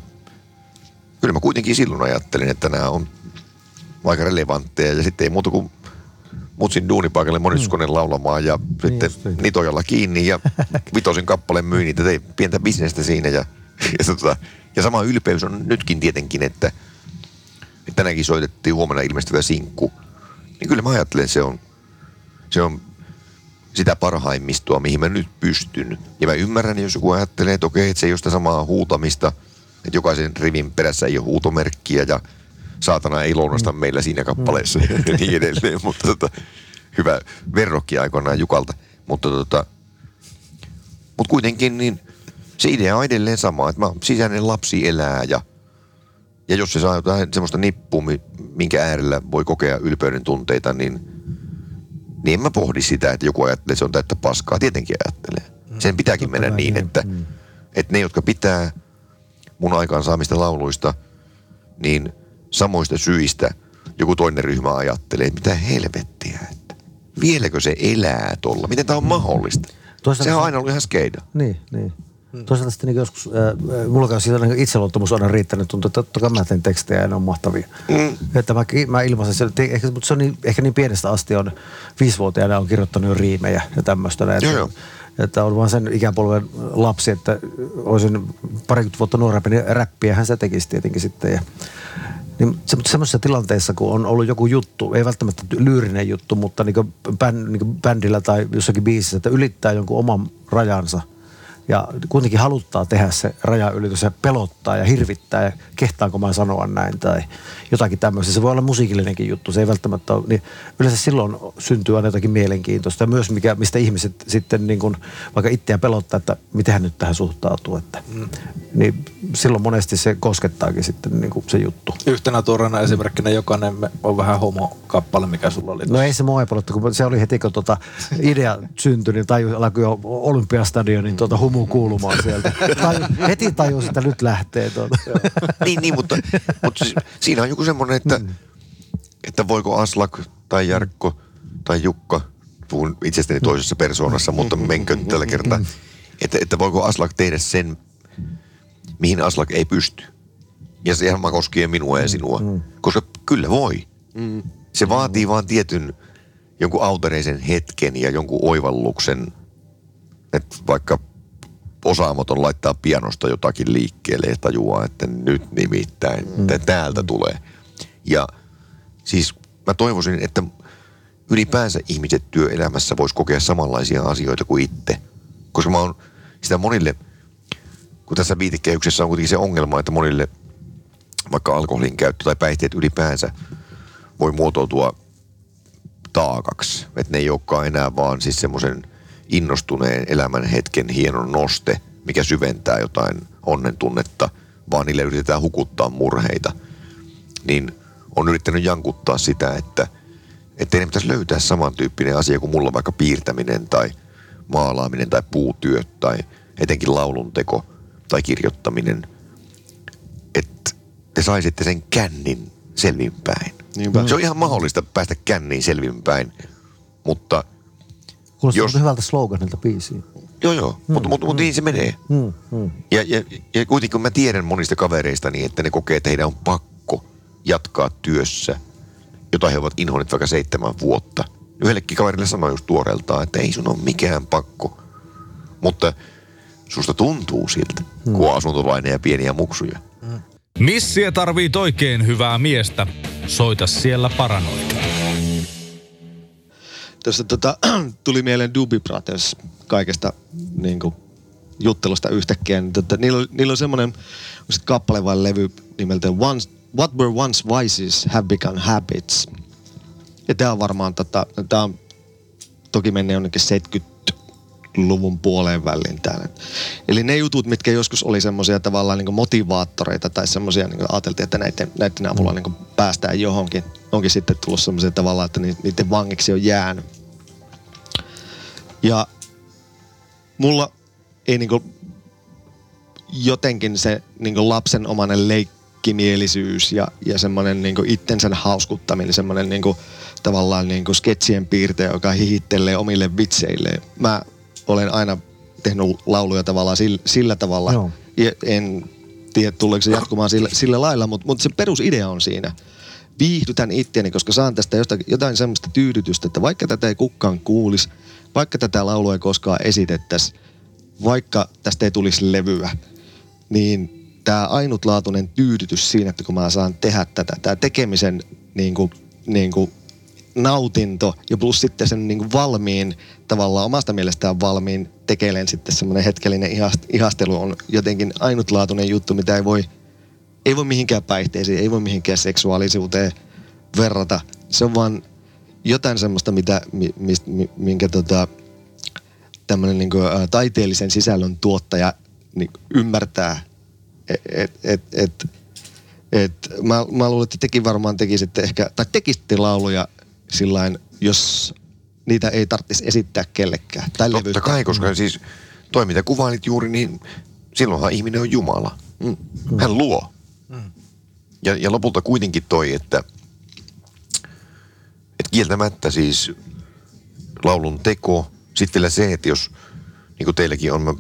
kyllä mä kuitenkin silloin ajattelin, että nämä on aika relevantteja ja sitten ei muuta kuin mutsin duunipaikalle monistuskoneen laulamaan ja sitten niin. nitojalla kiinni ja vitosin kappaleen myin niitä, tein pientä bisnestä siinä ja, ja, tota, ja sama ylpeys on nytkin tietenkin, että, että tänäänkin soitettiin huomenna ilmestyvä sinkku, niin kyllä mä ajattelen, että se on, se on sitä parhaimmistoa, mihin mä nyt pystyn. Ja mä ymmärrän, jos joku ajattelee, että okei, että se ei ole sitä samaa huutamista, että jokaisen rivin perässä ei ole huutomerkkiä ja saatana ei lounasta mm. meillä siinä kappaleessa mm. ja niin edelleen. Mutta tota, hyvä verrokki aikoinaan Jukalta. Mutta tota, mut kuitenkin niin se idea on edelleen sama, että mä, sisäinen lapsi elää ja, ja jos se saa jotain semmoista nippua, minkä äärellä voi kokea ylpeyden tunteita, niin, niin en mä pohdi sitä, että joku ajattelee, että se on täyttä paskaa. Tietenkin ajattelee. Sen pitääkin mennä niin, että, että ne, jotka pitää mun aikaansaamista lauluista, niin samoista syistä joku toinen ryhmä ajattelee, että mitä helvettiä, että vieläkö se elää tuolla, miten tämä on mahdollista. Toisaalta se on aina ollut ihan skeida. Niin, niin. Hmm. Toisaalta sitten niin joskus, äh, mulla on siitä niin itseluottamus aina riittänyt, tuntuu, että totta kai mä teen tekstejä ja ne on mahtavia. Mm. Että mä, mä ilmaisen sen, ehkä, mutta se on niin, ehkä niin pienestä asti on, viisivuotiaana on kirjoittanut jo riimejä ja tämmöistä. Että, joo, joo. että on vaan sen ikäpolven lapsi, että olisin parikymmentä vuotta nuorempi, niin räppiähän se tekisi tietenkin sitten. Ja, niin se, mutta semmoisessa tilanteessa, kun on ollut joku juttu, ei välttämättä lyyrinen juttu, mutta niin bänd, niin bändillä tai jossakin biisissä, että ylittää jonkun oman rajansa – ja kuitenkin haluttaa tehdä se rajaylitys ja pelottaa ja hirvittää ja kehtaanko mä sanoa näin tai jotakin tämmöistä. Se voi olla musiikillinenkin juttu, se ei välttämättä ole, niin yleensä silloin syntyy aina jotakin mielenkiintoista ja myös mikä, mistä ihmiset sitten niin kuin, vaikka itseään pelottaa, että miten hän nyt tähän suhtautuu, että mm. niin silloin monesti se koskettaakin sitten niin kuin se juttu. Yhtenä tuoreena esimerkkinä jokainen on vähän homo-kappale, mikä sulla oli. No ei se mua ei kun se oli heti kun tuota idea syntyi, niin alkoi jo Olympiastadionin tuota humu kuuluu kuulumaan sieltä. Taju, heti tajus, että nyt lähtee. Tuota. niin, niin, mutta, mutta siinä on joku semmoinen, että, mm. että voiko Aslak tai Jarkko tai Jukka, puhun itsestäni toisessa persoonassa, mutta menkö tällä kertaa, että, että voiko Aslak tehdä sen, mihin Aslak ei pysty. Ja se ihan koskee minua ja sinua. Mm. Koska kyllä voi. Mm. Se vaatii vaan tietyn jonkun autoreisen hetken ja jonkun oivalluksen, että vaikka osaamaton laittaa pianosta jotakin liikkeelle ja tajuaa, että nyt nimittäin mm. täältä tulee. Ja siis mä toivoisin, että ylipäänsä ihmiset työelämässä vois kokea samanlaisia asioita kuin itse. Koska mä oon sitä monille, kun tässä viitekehyksessä on kuitenkin se ongelma, että monille vaikka alkoholin käyttö tai päihteet ylipäänsä voi muotoutua taakaksi. Että ne ei olekaan enää vaan siis semmoisen – innostuneen elämän hetken hienon noste, mikä syventää jotain onnen tunnetta, vaan niille yritetään hukuttaa murheita, niin on yrittänyt jankuttaa sitä, että ettei ne pitäisi löytää samantyyppinen asia kuin mulla vaikka piirtäminen tai maalaaminen tai puutyöt tai etenkin laulunteko tai kirjoittaminen, että te saisitte sen kännin selvinpäin. Niinpä. Se on ihan mahdollista päästä känniin selvinpäin, mutta – Kuulostaa jos... hyvältä sloganilta biisiin. Joo, joo, mm, mutta mut, mm, mut niin se menee. Mm, mm. Ja, ja, ja kuitenkin kun mä tiedän monista kavereista niin, että ne kokee, että heidän on pakko jatkaa työssä, jota he ovat inhoneet vaikka seitsemän vuotta. Yhdellekin kaverille sanoin just tuoreeltaan, että ei sun ole mikään pakko. Mutta susta tuntuu siltä, kun on asuntolainen ja pieniä muksuja. Missiä tarvii oikein hyvää miestä. Soita siellä paranoita. Tuossa tota, tuli mieleen Doobie Brothers kaikesta niin kuin, juttelusta yhtäkkiä. Niin, tota, niillä, niillä on semmoinen kappale vai levy nimeltä once, What Were Once Vices Have Become Habits. Ja tämä on varmaan, tota, tää on toki mennyt jonnekin 70-luvun puoleen väliin täällä. Eli ne jutut, mitkä joskus oli semmoisia tavallaan niin motivaattoreita tai semmoisia, niin ajateltiin, että näiden, näiden avulla niin päästään johonkin, onkin sitten tullut semmoisia tavallaan, että ni- niiden vangiksi on jäänyt. Ja mulla ei niinku jotenkin se niinku lapsenomainen leikkimielisyys ja, ja semmoinen niinku itsensä hauskuttaminen, semmoinen niinku, tavallaan niinku sketsien piirteä, joka hihittelee omille vitseilleen. Mä olen aina tehnyt lauluja tavallaan sillä, sillä tavalla. Joo. Ja en tiedä, tuleeko se jatkumaan sillä, sillä lailla, mutta, mutta se perusidea on siinä. Viihdytän itseäni, koska saan tästä jotain, jotain semmoista tyydytystä, että vaikka tätä ei kukaan kuulisi, vaikka tätä laulua ei koskaan esitettäisi, vaikka tästä ei tulisi levyä, niin tämä ainutlaatuinen tyydytys siinä, että kun mä saan tehdä tätä, tämä tekemisen niin kuin, niin kuin nautinto ja plus sitten sen niin kuin valmiin, tavallaan omasta mielestään valmiin tekeleen sitten semmoinen hetkellinen ihast- ihastelu on jotenkin ainutlaatuinen juttu, mitä ei voi, ei voi mihinkään päihteisiin, ei voi mihinkään seksuaalisuuteen verrata. Se on vaan jotain semmoista, mitä, mi, mist, mi, minkä tota, tämmöinen niin ä, taiteellisen sisällön tuottaja niin ymmärtää. Et, et, et, et, et, mä, mä luulen, että tekin varmaan tekisitte ehkä, tai tekisitte lauluja sillain, jos niitä ei tarvitsisi esittää kellekään. Tai Totta levyttää. kai, koska siis toi mitä kuvailit juuri, niin silloinhan ihminen on Jumala. Mm. Hän luo. Ja, ja lopulta kuitenkin toi, että, että kieltämättä siis laulun teko, sitten vielä se, että jos, niin kuin teilläkin on, mä,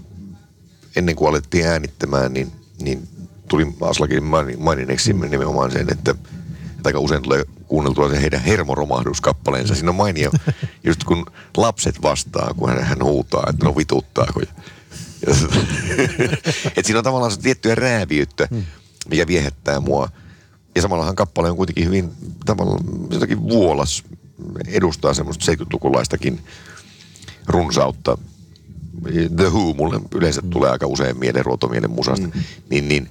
ennen kuin alettiin äänittämään, niin, niin tuli Aslakin main- maininneeksi mm. nimenomaan sen, että, että aika usein tulee kuunneltua se heidän hermoromahduskappaleensa. Siinä on mainio, just kun lapset vastaa, kun hän, hän huutaa, että no vituttaako. Ja, ja, että siinä on tavallaan se tiettyä rääviyttä, mikä viehättää mua. Ja samallahan kappale on kuitenkin hyvin tavallaan jotakin vuolas, edustaa semmoista 70-lukulaistakin runsautta. The Who mulle yleensä mm. tulee aika usein mieleen ruotomielen musasta. Mm. Niin, niin.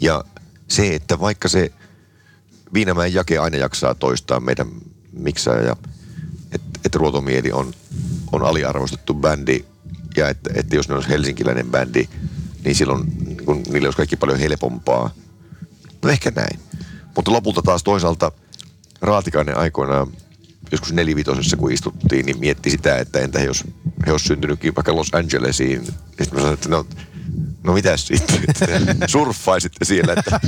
Ja se, että vaikka se Viinamäen jake aina jaksaa toistaa meidän miksaa ja että et ruotomieli on, on aliarvostettu bändi ja että, että jos ne olisi helsinkiläinen bändi, niin silloin kun niille olisi kaikki paljon helpompaa. No ehkä näin. Mutta lopulta taas toisaalta Raatikainen aikoinaan joskus nelivitosessa kun istuttiin, niin mietti sitä, että entä jos he olisi syntynytkin vaikka Los Angelesiin. Sitten mä sanoin, että no, no mitäs sitten, että surffaisitte siellä, että,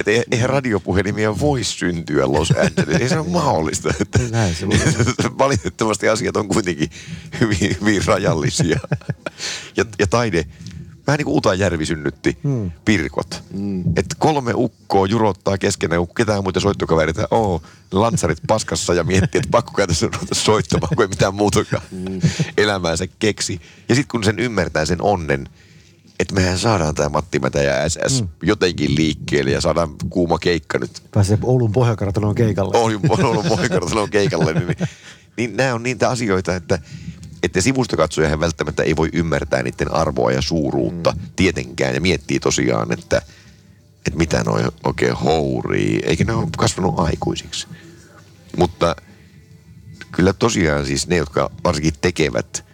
että eihän- eihän radiopuhelimia voi syntyä Los Angelesiin. Ei se ole mahdollista. Että, Näin se valitettavasti asiat on kuitenkin hyvin, hyvin rajallisia. Ja, ja taide, vähän niin kuin Uta Järvi synnytti hmm. Pirkot. Hmm. Että kolme ukkoa jurottaa keskenään, kun ketään muita soittokavereita oo, lantsarit paskassa ja miettii, että pakko kai tässä ruveta soittamaan, kun ei mitään muutakaan hmm. elämäänsä keksi. Ja sitten kun sen ymmärtää sen onnen, että mehän saadaan tämä Matti Mätä ja SS hmm. jotenkin liikkeelle ja saadaan kuuma keikka nyt Pääsee Oulun pohjakartanoon keikalle. on, on ollut Moikartalon keikalle, niin, niin, niin nämä on niitä asioita, että, että sivustakatsoja hän välttämättä ei voi ymmärtää niiden arvoa ja suuruutta mm. tietenkään ja miettii tosiaan, että, että mitä noi oikein hourii, eikä ne ole kasvanut aikuisiksi. Mutta kyllä tosiaan siis ne, jotka varsinkin tekevät,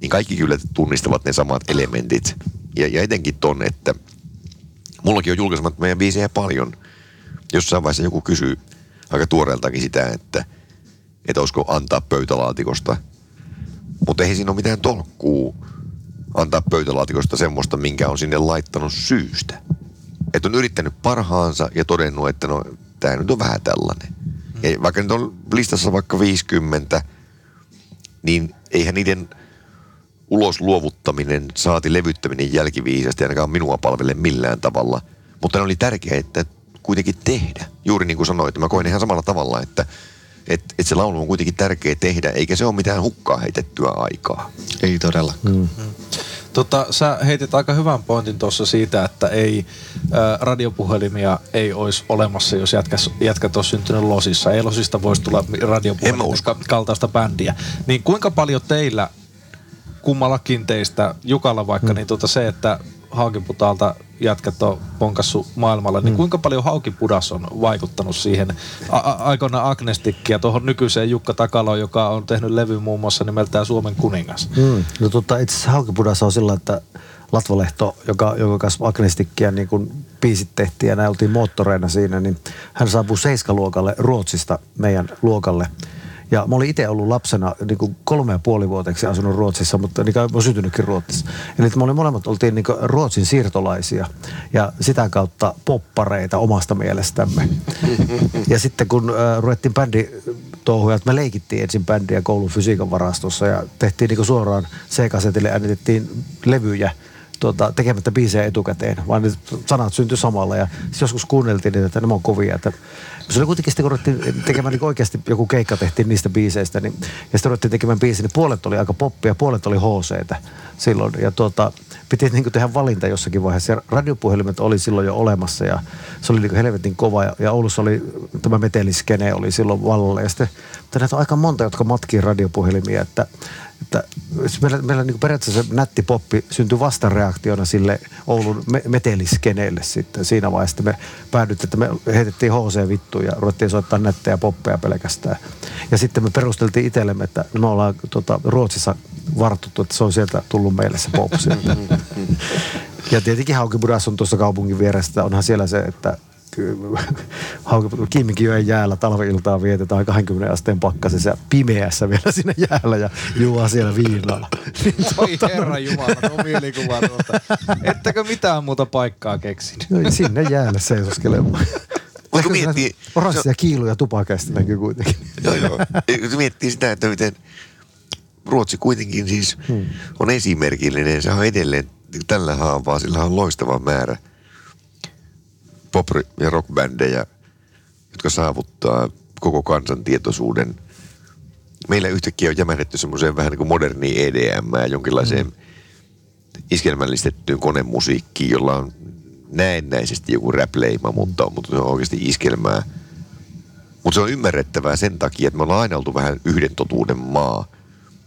niin kaikki kyllä tunnistavat ne samat elementit. Ja, ja etenkin ton, että mullakin on julkaisemat meidän biisejä paljon. Jossain vaiheessa joku kysyy aika tuoreeltakin sitä, että, että olisiko antaa pöytälaatikosta. Mutta ei siinä ole mitään tolkkuu antaa pöytälaatikosta semmoista, minkä on sinne laittanut syystä. Että on yrittänyt parhaansa ja todennut, että no, tämä nyt on vähän tällainen. Ja vaikka nyt on listassa vaikka 50, niin eihän niiden ulos luovuttaminen, saati levyttäminen jälkiviisasti ainakaan minua palvele millään tavalla. Mutta ne oli tärkeää, että kuitenkin tehdä. Juuri niin kuin sanoit, että mä koin ihan samalla tavalla, että et, et se laulu on kuitenkin tärkeä tehdä, eikä se ole mitään hukkaa heitettyä aikaa. Ei todella. Mm. Tota, sä heitit aika hyvän pointin tuossa siitä, että ei ä, radiopuhelimia ei olisi olemassa, jos jätkäs, jätkät olisi syntynyt Losissa. Ei Losista voisi tulla En mä radiopuhelimia usko. kaltaista bändiä. Niin kuinka paljon teillä, kummallakin teistä, Jukalla vaikka, mm. niin tota se, että Haukiputaalta jätkät on ponkassu maailmalla, niin kuinka paljon Haukipudas on vaikuttanut siihen a- a- aikoina Agnestikki ja tuohon nykyiseen Jukka Takaloon, joka on tehnyt levy muun muassa nimeltään Suomen kuningas? Mm. No tota, itse asiassa Haukipudassa on sillä, että Latvalehto, joka, joka kanssa Agnestikkiä niin kun biisit tehtiin ja näin oltiin moottoreina siinä, niin hän saapui seiskaluokalle Ruotsista meidän luokalle. Ja mä olin itse ollut lapsena niin kuin kolme ja puoli vuoteksi asunut Ruotsissa, mutta niin kuin mä syntynytkin Ruotsissa. Eli me oli molemmat oltiin niin kuin Ruotsin siirtolaisia ja sitä kautta poppareita omasta mielestämme. ja sitten kun äh, ruvettiin bändi touhuja, että me leikittiin ensin bändiä koulun fysiikan varastossa ja tehtiin niin kuin suoraan C-kasetille äänitettiin levyjä tuota, tekemättä biisejä etukäteen, vaan ne sanat syntyi samalla. Ja joskus kuunneltiin niitä, että nämä on kovia. Että se oli kuitenkin sitten, kun ruvettiin tekemään niin oikeasti joku keikka tehtiin niistä biiseistä, niin, ja sitten ruvettiin tekemään biisiä, niin puolet oli aika poppia, puolet oli HCtä silloin. Ja tuota, piti niin tehdä valinta jossakin vaiheessa. Ja radiopuhelimet oli silloin jo olemassa ja se oli niin helvetin kova. Ja, ja Oulussa oli tämä meteliskene oli silloin vallalla. Ja sitten näitä on aika monta, jotka matkii radiopuhelimia, että että meillä, meillä niin periaatteessa se nätti poppi syntyi vastareaktiona sille Oulun me- meteliskeneelle sitten. Siinä vaiheessa me päädyttiin, että me heitettiin HC vittuun ja ruvettiin soittaa nättejä poppeja pelkästään. Ja sitten me perusteltiin itsellemme, että me ollaan tota, Ruotsissa vartuttu, että se on sieltä tullut meille se pop sitten. Ja tietenkin Haukipudas on tuossa kaupungin vieressä. Onhan siellä se, että Kiimikijoen jäällä talvi-iltaa vietetään 20 asteen pakkasessa ja pimeässä vielä siinä jäällä ja juo siellä viinaa. Niin Oi herra Jumala, tuo mielikuva. Ettäkö mitään muuta paikkaa keksinyt? no, sinne jäälle seisoskelemaan. Mutta kun miettii, Oranssia kiiluja tupakasta näkyy kuitenkin. Joo, joo. Kun miettii sitä, että miten Ruotsi kuitenkin siis hmm. on esimerkillinen. Se on edelleen tällä haavaa, sillä on loistava määrä pop- ja rockbändejä, jotka saavuttaa koko kansan tietoisuuden. Meillä yhtäkkiä on jämähdetty semmoiseen vähän niin kuin moderniin EDM ja jonkinlaiseen hmm. iskelmällistettyyn konemusiikkiin, jolla on näennäisesti joku rap-leima, mutta, mutta se on oikeasti iskelmää. Mutta se on ymmärrettävää sen takia, että me ollaan aina oltu vähän yhden totuuden maa.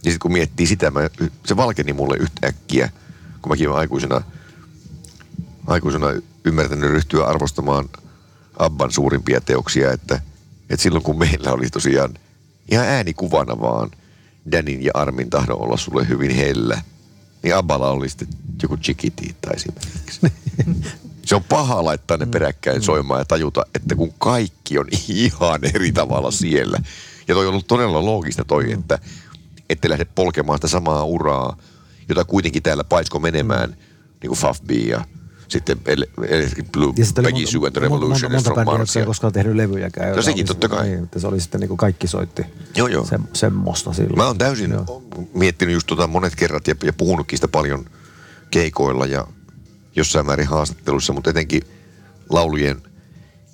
Ja sitten kun miettii sitä, mä, se valkeni mulle yhtäkkiä, kun mäkin olen aikuisena, aikuisena ymmärtänyt ryhtyä arvostamaan Abban suurimpia teoksia, että, että silloin kun meillä oli tosiaan ihan äänikuvana vaan Danin ja Armin tahdon olla sulle hyvin hellä, niin Abballa oli sitten joku Chiquitita esimerkiksi. Se on paha laittaa ne peräkkäin soimaan ja tajuta, että kun kaikki on ihan eri tavalla siellä. Ja toi on ollut todella loogista toi, että ette lähde polkemaan sitä samaa uraa, jota kuitenkin täällä paisko menemään, niin kuin Faf B ja sitten Blue, Ja Peggy Sue and the Revolution monta, monta from bändiä, jotka ei ja- koskaan tehnyt levyjäkään. joita sekin totta kai. Niin, että se oli sitten niin kuin kaikki soitti Joo, joo. Se, semmoista silloin. Mä oon täysin. Joo. miettinyt just tota monet kerrat ja, ja puhunutkin sitä paljon keikoilla ja jossain määrin haastatteluissa, mutta etenkin laulujen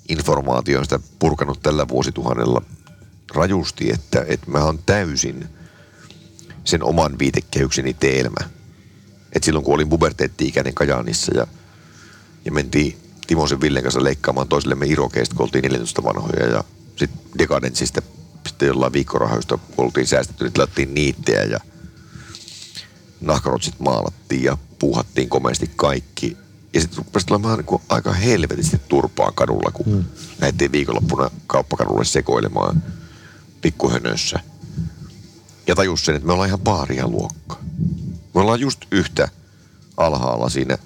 informaatio on sitä purkanut tällä vuosituhannella rajusti, että, että mä oon täysin sen oman viitekehykseni teelmä. Et silloin kun olin puberteetti-ikäinen Kajaanissa ja, ja mentiin Timosen Villen kanssa leikkaamaan toisillemme irokeista, kun oltiin 14 vanhoja ja sitten Decadentsista sitten jollain viikkorahoista, kun oltiin säästetty, niin tilattiin niittejä ja nahkarotsit maalattiin ja puuhattiin komeasti kaikki. Ja sitten rupesi tulemaan niin aika helvetisti turpaa kadulla, kun hmm. lähdettiin viikonloppuna kauppakadulle sekoilemaan pikkuhönössä. Ja tajus sen, että me ollaan ihan paaria luokkaa. Me ollaan just yhtä alhaalla siinä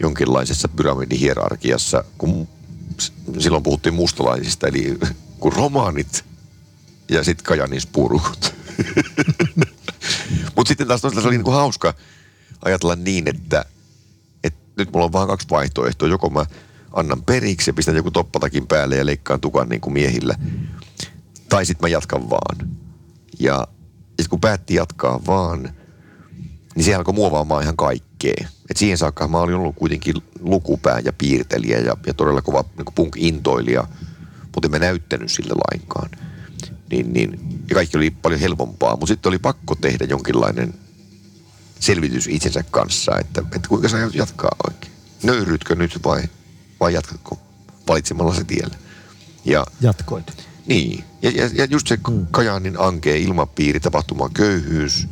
jonkinlaisessa pyramidihierarkiassa, kun silloin puhuttiin mustalaisista, eli kun romaanit ja sitten Kajanin spurukut. Mutta sitten taas toisaalta se oli niinku hauska ajatella niin, että, että nyt mulla on vaan kaksi vaihtoehtoa. Joko mä annan periksi ja pistän joku toppatakin päälle ja leikkaan tukan niin kuin miehillä. Tai sitten mä jatkan vaan. Ja sitten kun päätti jatkaa vaan, niin se alkoi muovaamaan ihan kaikkea. Et siihen saakka mä olin ollut kuitenkin lukupää ja piirtelijä ja, ja todella kova niin punk-intoilija, mutta en mä näyttänyt sille lainkaan. Niin, niin, ja kaikki oli paljon helpompaa, mutta sitten oli pakko tehdä jonkinlainen selvitys itsensä kanssa, että, että kuinka sä jatkaa oikein. Nöyryytkö nyt vai, vai jatkatko valitsemalla se tiellä? Ja Jatkoit. niin, ja, ja, ja just se mm. Kajaanin ankeen ilmapiiri, tapahtuma köyhyys,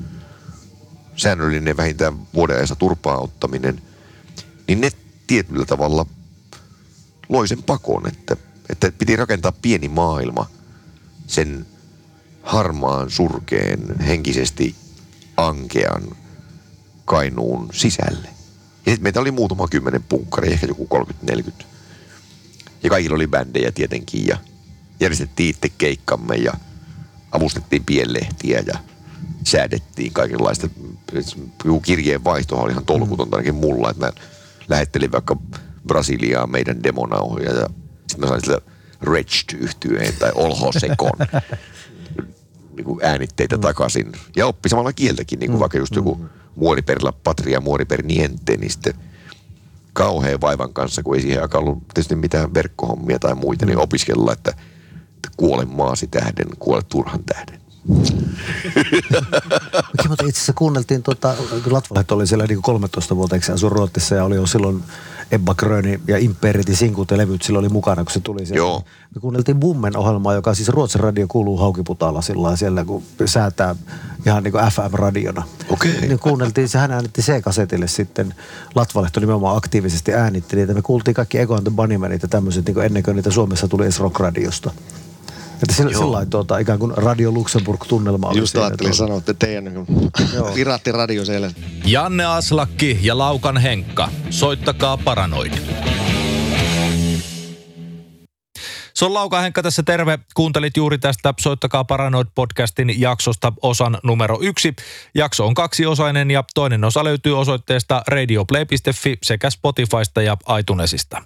säännöllinen vähintään vuoden ajassa turpaa ottaminen, niin ne tietyllä tavalla loi sen pakon, että, että piti rakentaa pieni maailma sen harmaan, surkeen, henkisesti ankean Kainuun sisälle. Ja sitten meitä oli muutama kymmenen punkkari, ehkä joku 30-40. Ja kaikilla oli bändejä tietenkin ja järjestettiin itse keikkamme ja avustettiin pienlehtiä ja säädettiin kaikenlaista. Joku kirjeen vaihto oli ihan tolkutonta ainakin mulla, että mä lähettelin vaikka Brasiliaan meidän demonauhoja ja sitten mä sain sillä Wretched yhtyeen tai Olho Sekon niin kuin äänitteitä mm. takaisin. Ja oppi samalla kieltäkin, niin kuin mm. vaikka just joku per la patria, muori per niente, niin sitten kauhean vaivan kanssa, kun ei siihen aikaan ollut tietysti mitään verkkohommia tai muita, niin opiskella, että, että kuole maasi tähden, kuole turhan tähden. Mäkin mutta itse asiassa kuunneltiin, tota, kun Latvalet oli siellä niin 13 vuoteeksi asu Ruotsissa ja oli jo silloin Ebba Gröni ja Imperitin sinkut ja levyt silloin oli mukana, kun se tuli siellä. Joo. Me kuunneltiin Bummen ohjelmaa, joka siis Ruotsin radio kuuluu Haukiputaalla sillä lailla siellä, kun säätää ihan niin kuin FM-radiona. Okei. Niin kuunneltiin, se hän äänitti C-kasetille sitten. Latvalehto nimenomaan aktiivisesti äänitti niitä. Me kuultiin kaikki Ego and the Bunnymenit ja tämmöiset niin ennen kuin niitä Suomessa tuli edes rockradiosta. Että sillä, sillä lailla tuota, ikään kuin Radio Luxemburg-tunnelma oli Just siinä, ajattelin tuota. sanoa, että teidän niin piraattiradio siellä. Janne Aslakki ja Laukan Henkka. Soittakaa Paranoid. Se on Lauka Henkka tässä terve. Kuuntelit juuri tästä Soittakaa Paranoid-podcastin jaksosta osan numero yksi. Jakso on kaksiosainen ja toinen osa löytyy osoitteesta radioplay.fi sekä Spotifysta ja iTunesista.